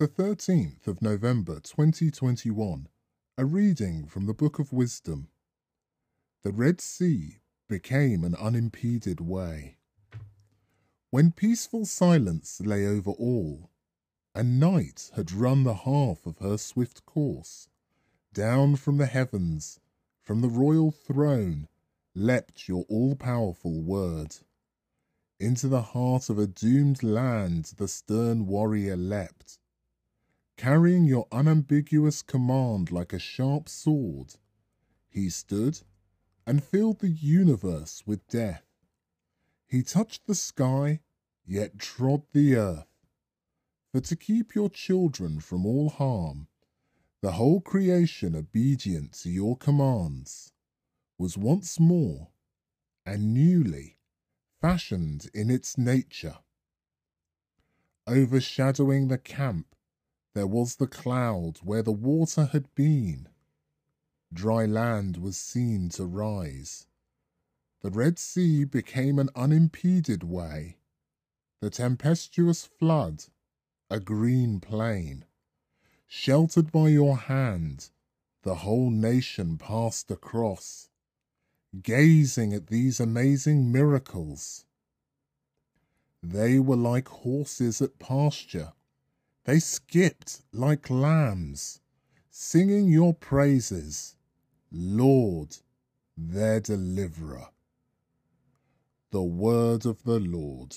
The 13th of November 2021, a reading from the Book of Wisdom. The Red Sea became an unimpeded way. When peaceful silence lay over all, and night had run the half of her swift course, down from the heavens, from the royal throne, leapt your all powerful word. Into the heart of a doomed land the stern warrior leapt, carrying your unambiguous command like a sharp sword. He stood and filled the universe with death. He touched the sky, yet trod the earth. For to keep your children from all harm, the whole creation obedient to your commands, was once more and newly fashioned in its nature. Overshadowing the camp, there was the cloud where the water had been. Dry land was seen to rise. The Red Sea became an unimpeded way. The tempestuous flood, a green plain. Sheltered by your hand, the whole nation passed across gazing at these amazing miracles. They were like horses at pasture. They skipped like lambs, singing your praises, Lord, their deliverer. The word of the Lord.